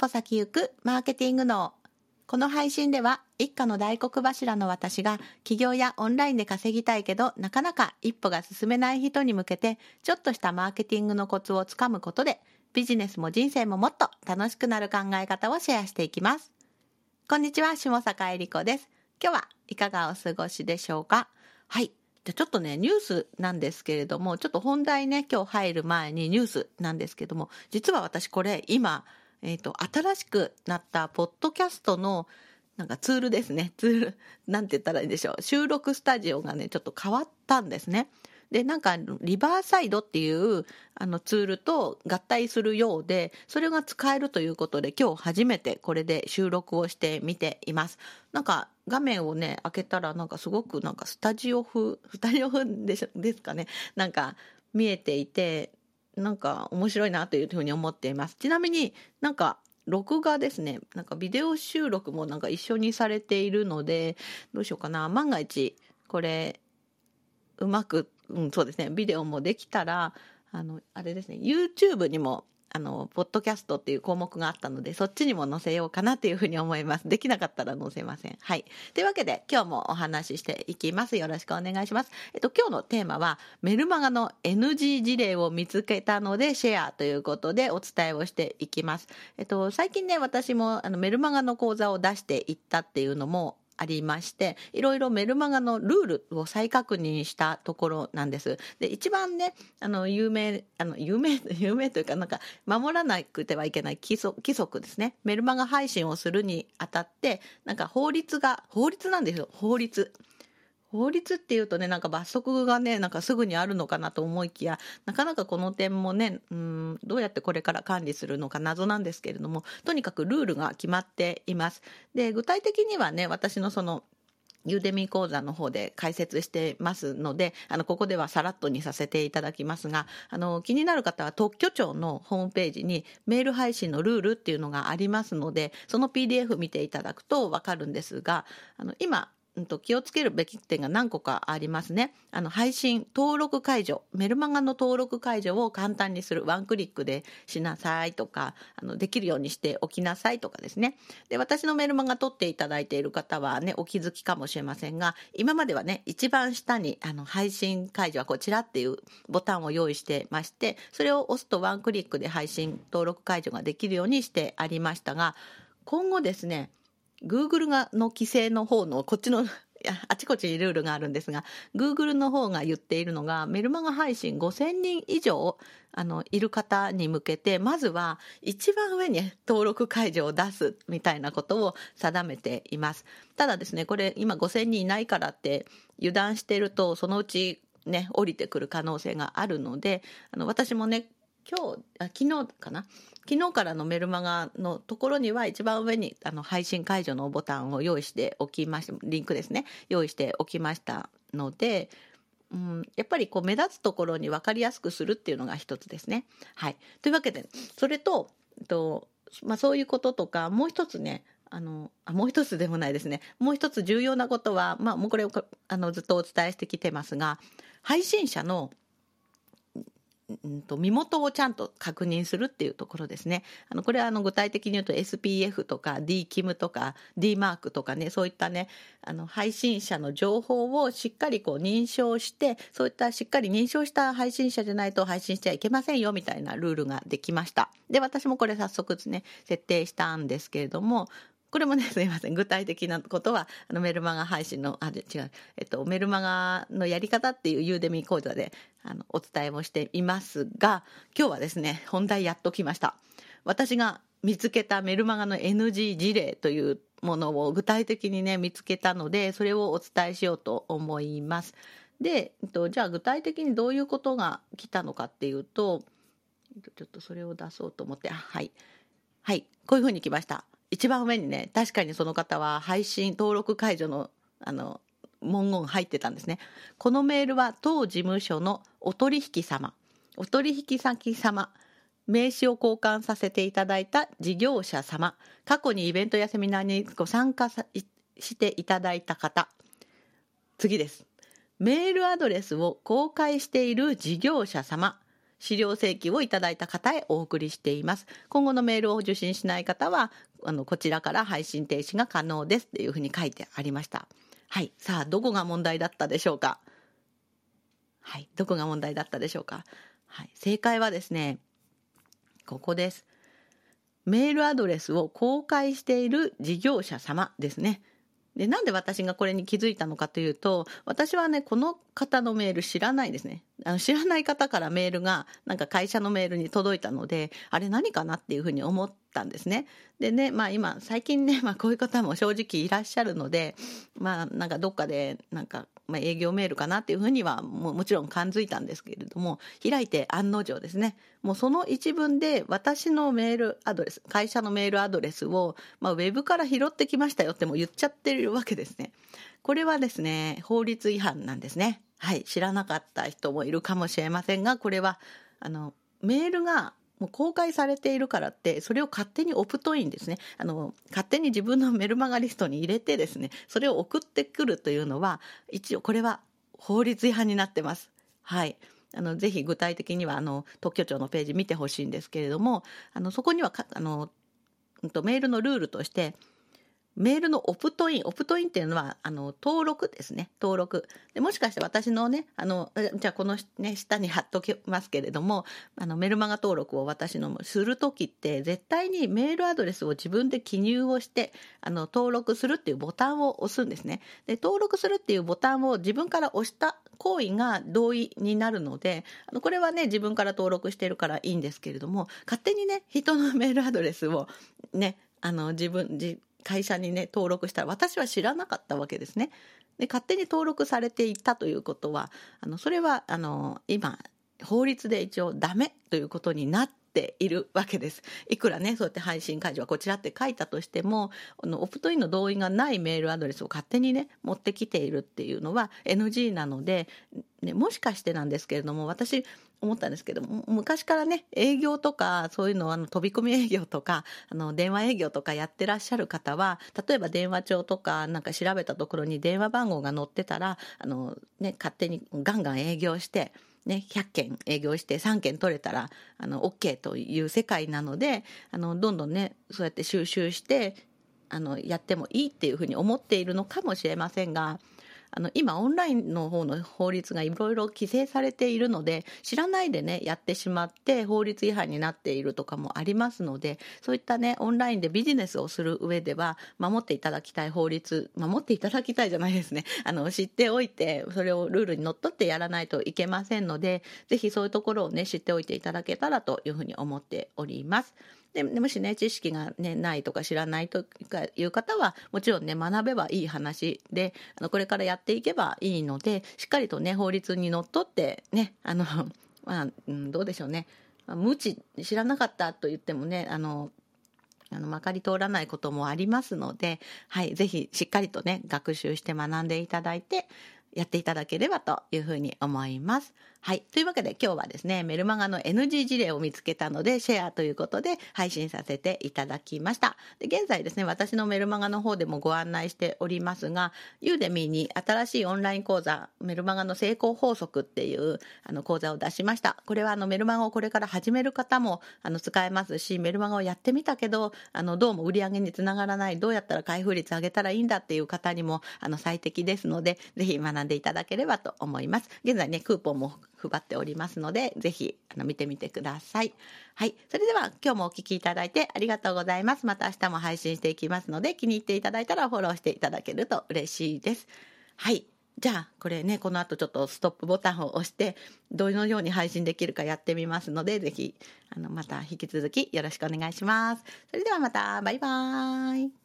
歩先行くマーケティング脳。この配信では一家の大黒柱の私が起業やオンラインで稼ぎたいけどなかなか一歩が進めない人に向けてちょっとしたマーケティングのコツをつかむことでビジネスも人生ももっと楽しくなる考え方をシェアしていきます。こんにちは、下坂恵理子です。今日はいかがお過ごしでしょうか？はい。じゃちょっとね、ニュースなんですけれども、ちょっと本題ね、今日入る前にニュースなんですけども、実は私これ今、えっ、ー、と、新しくなったポッドキャストのなんかツールですね。ツール、なんて言ったらいいんでしょう。収録スタジオがね、ちょっと変わったんですね。で、なんか、リバーサイドっていうあのツールと合体するようで、それが使えるということで、今日初めてこれで収録をしてみています。なんか、画面をね、開けたら、なんかすごくなんかスタジオ風、スタジオ風でしょですかね。なんか、見えていて、なんか面白いなというふうに思っています。ちなみになんか録画ですね。なんかビデオ収録もなんか一緒にされているので、どうしようかな。万が一、これ、うまく、うん、そうですね。ビデオもできたら、あの、あれですね。YouTube にもあの、ポッドキャストっていう項目があったので、そっちにも載せようかなというふうに思います。できなかったら載せません。はい。というわけで、今日もお話ししていきます。よろしくお願いします。えっと、今日のテーマは、メルマガの NG 事例を見つけたのでシェアということでお伝えをしていきます。えっと、最近ね、私もあのメルマガの講座を出していったっていうのもありまして、いろいろメルマガのルールを再確認したところなんです。で、一番ね、あの、有名、あの、有名、有名というか、なんか、守らなくてはいけない規則規則ですね。メルマガ配信をするにあたって、なんか法律が、法律なんですよ、法律。法律っていうとね、なんか罰則がね、なんかすぐにあるのかなと思いきや、なかなかこの点もね、うん、どうやってこれから管理するのか謎なんですけれども、とにかくルールが決まっています。で、具体的にはね、私のその、ユーデミー講座の方で解説してますので、あの、ここではさらっとにさせていただきますが、あの、気になる方は特許庁のホームページにメール配信のルールっていうのがありますので、その PDF 見ていただくとわかるんですが、あの、今、んと、気をつけるべき点が何個かありますね。あの、配信、登録解除、メルマガの登録解除を簡単にする、ワンクリックでしなさいとか、あの、できるようにしておきなさいとかですね。で、私のメルマガ取っていただいている方はね、お気づきかもしれませんが、今まではね、一番下に、あの、配信解除はこちらっていうボタンを用意してまして、それを押すとワンクリックで配信登録解除ができるようにしてありましたが、今後ですね、Google がの規制の方のこっちのあちこちにルールがあるんですが、Google の方が言っているのが、メルマガ配信5000人以上、あの、いる方に向けて、まずは一番上に登録解除を出すみたいなことを定めています。ただですね、これ今5000人いないからって油断してると、そのうちね、降りてくる可能性があるので、あの、私もね、今日あ昨日かな？昨日からのメルマガのところには一番上にあの配信解除のボタンを用意しておきましたリンクですね。用意しておきましたので、うん、やっぱりこう目立つところに分かりやすくするっていうのが一つですね。はい、というわけでそれとと、まあ、そういうこととかもう一つねあのあもう一つでもないですね。もう一つ重要なことは、まあ、もうこれをあのずっとお伝えしてきてますが配信者のうんと身元をちゃんと確認するっていうところですね。あのこれはあの具体的に言うと SPF とか DKIM とか D マークとかねそういったねあの配信者の情報をしっかりこう認証してそういったしっかり認証した配信者じゃないと配信しちゃいけませんよみたいなルールができました。で私もこれ早速ですね設定したんですけれどもこれもね、すいません。具体的なことは、あの、メルマガ配信の、あ、違う、えっと、メルマガのやり方っていうユーデミー講座で、あの、お伝えをしていますが、今日はですね、本題やっときました。私が見つけたメルマガの NG 事例というものを具体的にね、見つけたので、それをお伝えしようと思います。で、えっと、じゃあ具体的にどういうことが来たのかっていうと、ちょっとそれを出そうと思って、はい。はい。こういうふうに来ました。一番上にね、確かにその方は配信登録解除の、あの、文言入ってたんですね。このメールは当事務所のお取引様、お取引先様、名刺を交換させていただいた事業者様、過去にイベントやセミナーにご参加していただいた方。次です。メールアドレスを公開している事業者様、資料請求をいただいた方へお送りしています。今後のメールを受信しない方は、あの、こちらから配信停止が可能ですっていうふうに書いてありました。はい。さあ、どこが問題だったでしょうか？はい。どこが問題だったでしょうか？はい。正解はですね、ここです。メールアドレスを公開している事業者様ですね。で、なんで私がこれに気づいたのかというと、私はね、この方のメール知らないですね。あの知らない方からメールが、なんか会社のメールに届いたので、あれ何かなっていうふうに思ったんですね。でね、まあ今、最近ね、まあこういう方も正直いらっしゃるので、まあなんかどっかで、なんか、まあ営業メールかなっていうふうにはももちろん感づいたんですけれども、開いて案の定ですね、もうその一文で私のメールアドレス、会社のメールアドレスを、まあウェブから拾ってきましたよっても言っちゃってるわけですね。これはですね、法律違反なんですね。はい、知らなかった人もいるかもしれませんが、これは、あの、メールがもう公開されているからって、それを勝手にオプトインですね。あの、勝手に自分のメルマガリストに入れてですね、それを送ってくるというのは、一応これは法律違反になってます。はい。あの、ぜひ具体的には、あの、特許庁のページ見てほしいんですけれども、あの、そこにはあの、メールのルールとして、メールのオプトイン、オプトインっていうのは、あの、登録ですね。登録。で、もしかして私のね、あの、じゃあこのね、下に貼っときますけれども、あの、メルマガ登録を私のするときって、絶対にメールアドレスを自分で記入をして、あの、登録するっていうボタンを押すんですね。で、登録するっていうボタンを自分から押した行為が同意になるので、あの、これはね、自分から登録してるからいいんですけれども、勝手にね、人のメールアドレスをね、あの、自分、自会社にね、登録したら私は知らなかったわけですね。で、勝手に登録されていたということは、あの、それは、あの、今、法律で一応ダメということになっているわけです。いくらね、そうやって配信解除はこちらって書いたとしても、あのオプトインの同意がないメールアドレスを勝手にね、持ってきているっていうのは NG なので、ね、もしかしてなんですけれども、私、思ったんですけど、昔からね、営業とか、そういうの、あの、飛び込み営業とか、あの、電話営業とかやってらっしゃる方は、例えば電話帳とか、なんか調べたところに電話番号が載ってたら、あの、ね、勝手にガンガン営業して、ね、100件営業して3件取れたら、あの、OK という世界なので、あの、どんどんね、そうやって収集して、あの、やってもいいっていうふうに思っているのかもしれませんが、あの今オンラインの方の法律がいろいろ規制されているので知らないでねやってしまって法律違反になっているとかもありますのでそういったねオンラインでビジネスをする上では守っていただきたい法律守っていただきたいじゃないですね あの知っておいてそれをルールにのっとってやらないといけませんのでぜひそういうところをね知っておいていただけたらというふうに思っております。でもしね知識が、ね、ないとか知らないという方はもちろんね学べばいい話であのこれからやっていけばいいのでしっかりとね法律にのっとってねあの、まあうん、どうでしょうね無知知らなかったと言ってもねあのあの、まかり通らないこともありますので、はい、ぜひしっかりとね、学習して学んでいただいて、やっていただければというふうに思います。はい。というわけで今日はですね、メルマガの NG 事例を見つけたので、シェアということで配信させていただきました。で現在ですね、私のメルマガの方でもご案内しておりますが、ユーデミーに新しいオンライン講座、メルマガの成功法則っていうあの講座を出しました。これはあのメルマガをこれから始める方もあの使えますし、メルマガをやってみたけど、あのどうも売り上げにつながらない、どうやったら開封率上げたらいいんだっていう方にもあの最適ですので、ぜひ学んでいただければと思います。現在ね、クーポンも配っておりますので、ぜひ、あの、見てみてください。はい。それでは、今日もお聴きいただいてありがとうございます。また明日も配信していきますので、気に入っていただいたらフォローしていただけると嬉しいです。はい。じゃあ、これね、この後ちょっとストップボタンを押して、どのように配信できるかやってみますので、ぜひ、あの、また引き続きよろしくお願いします。それではまた、バイバーイ。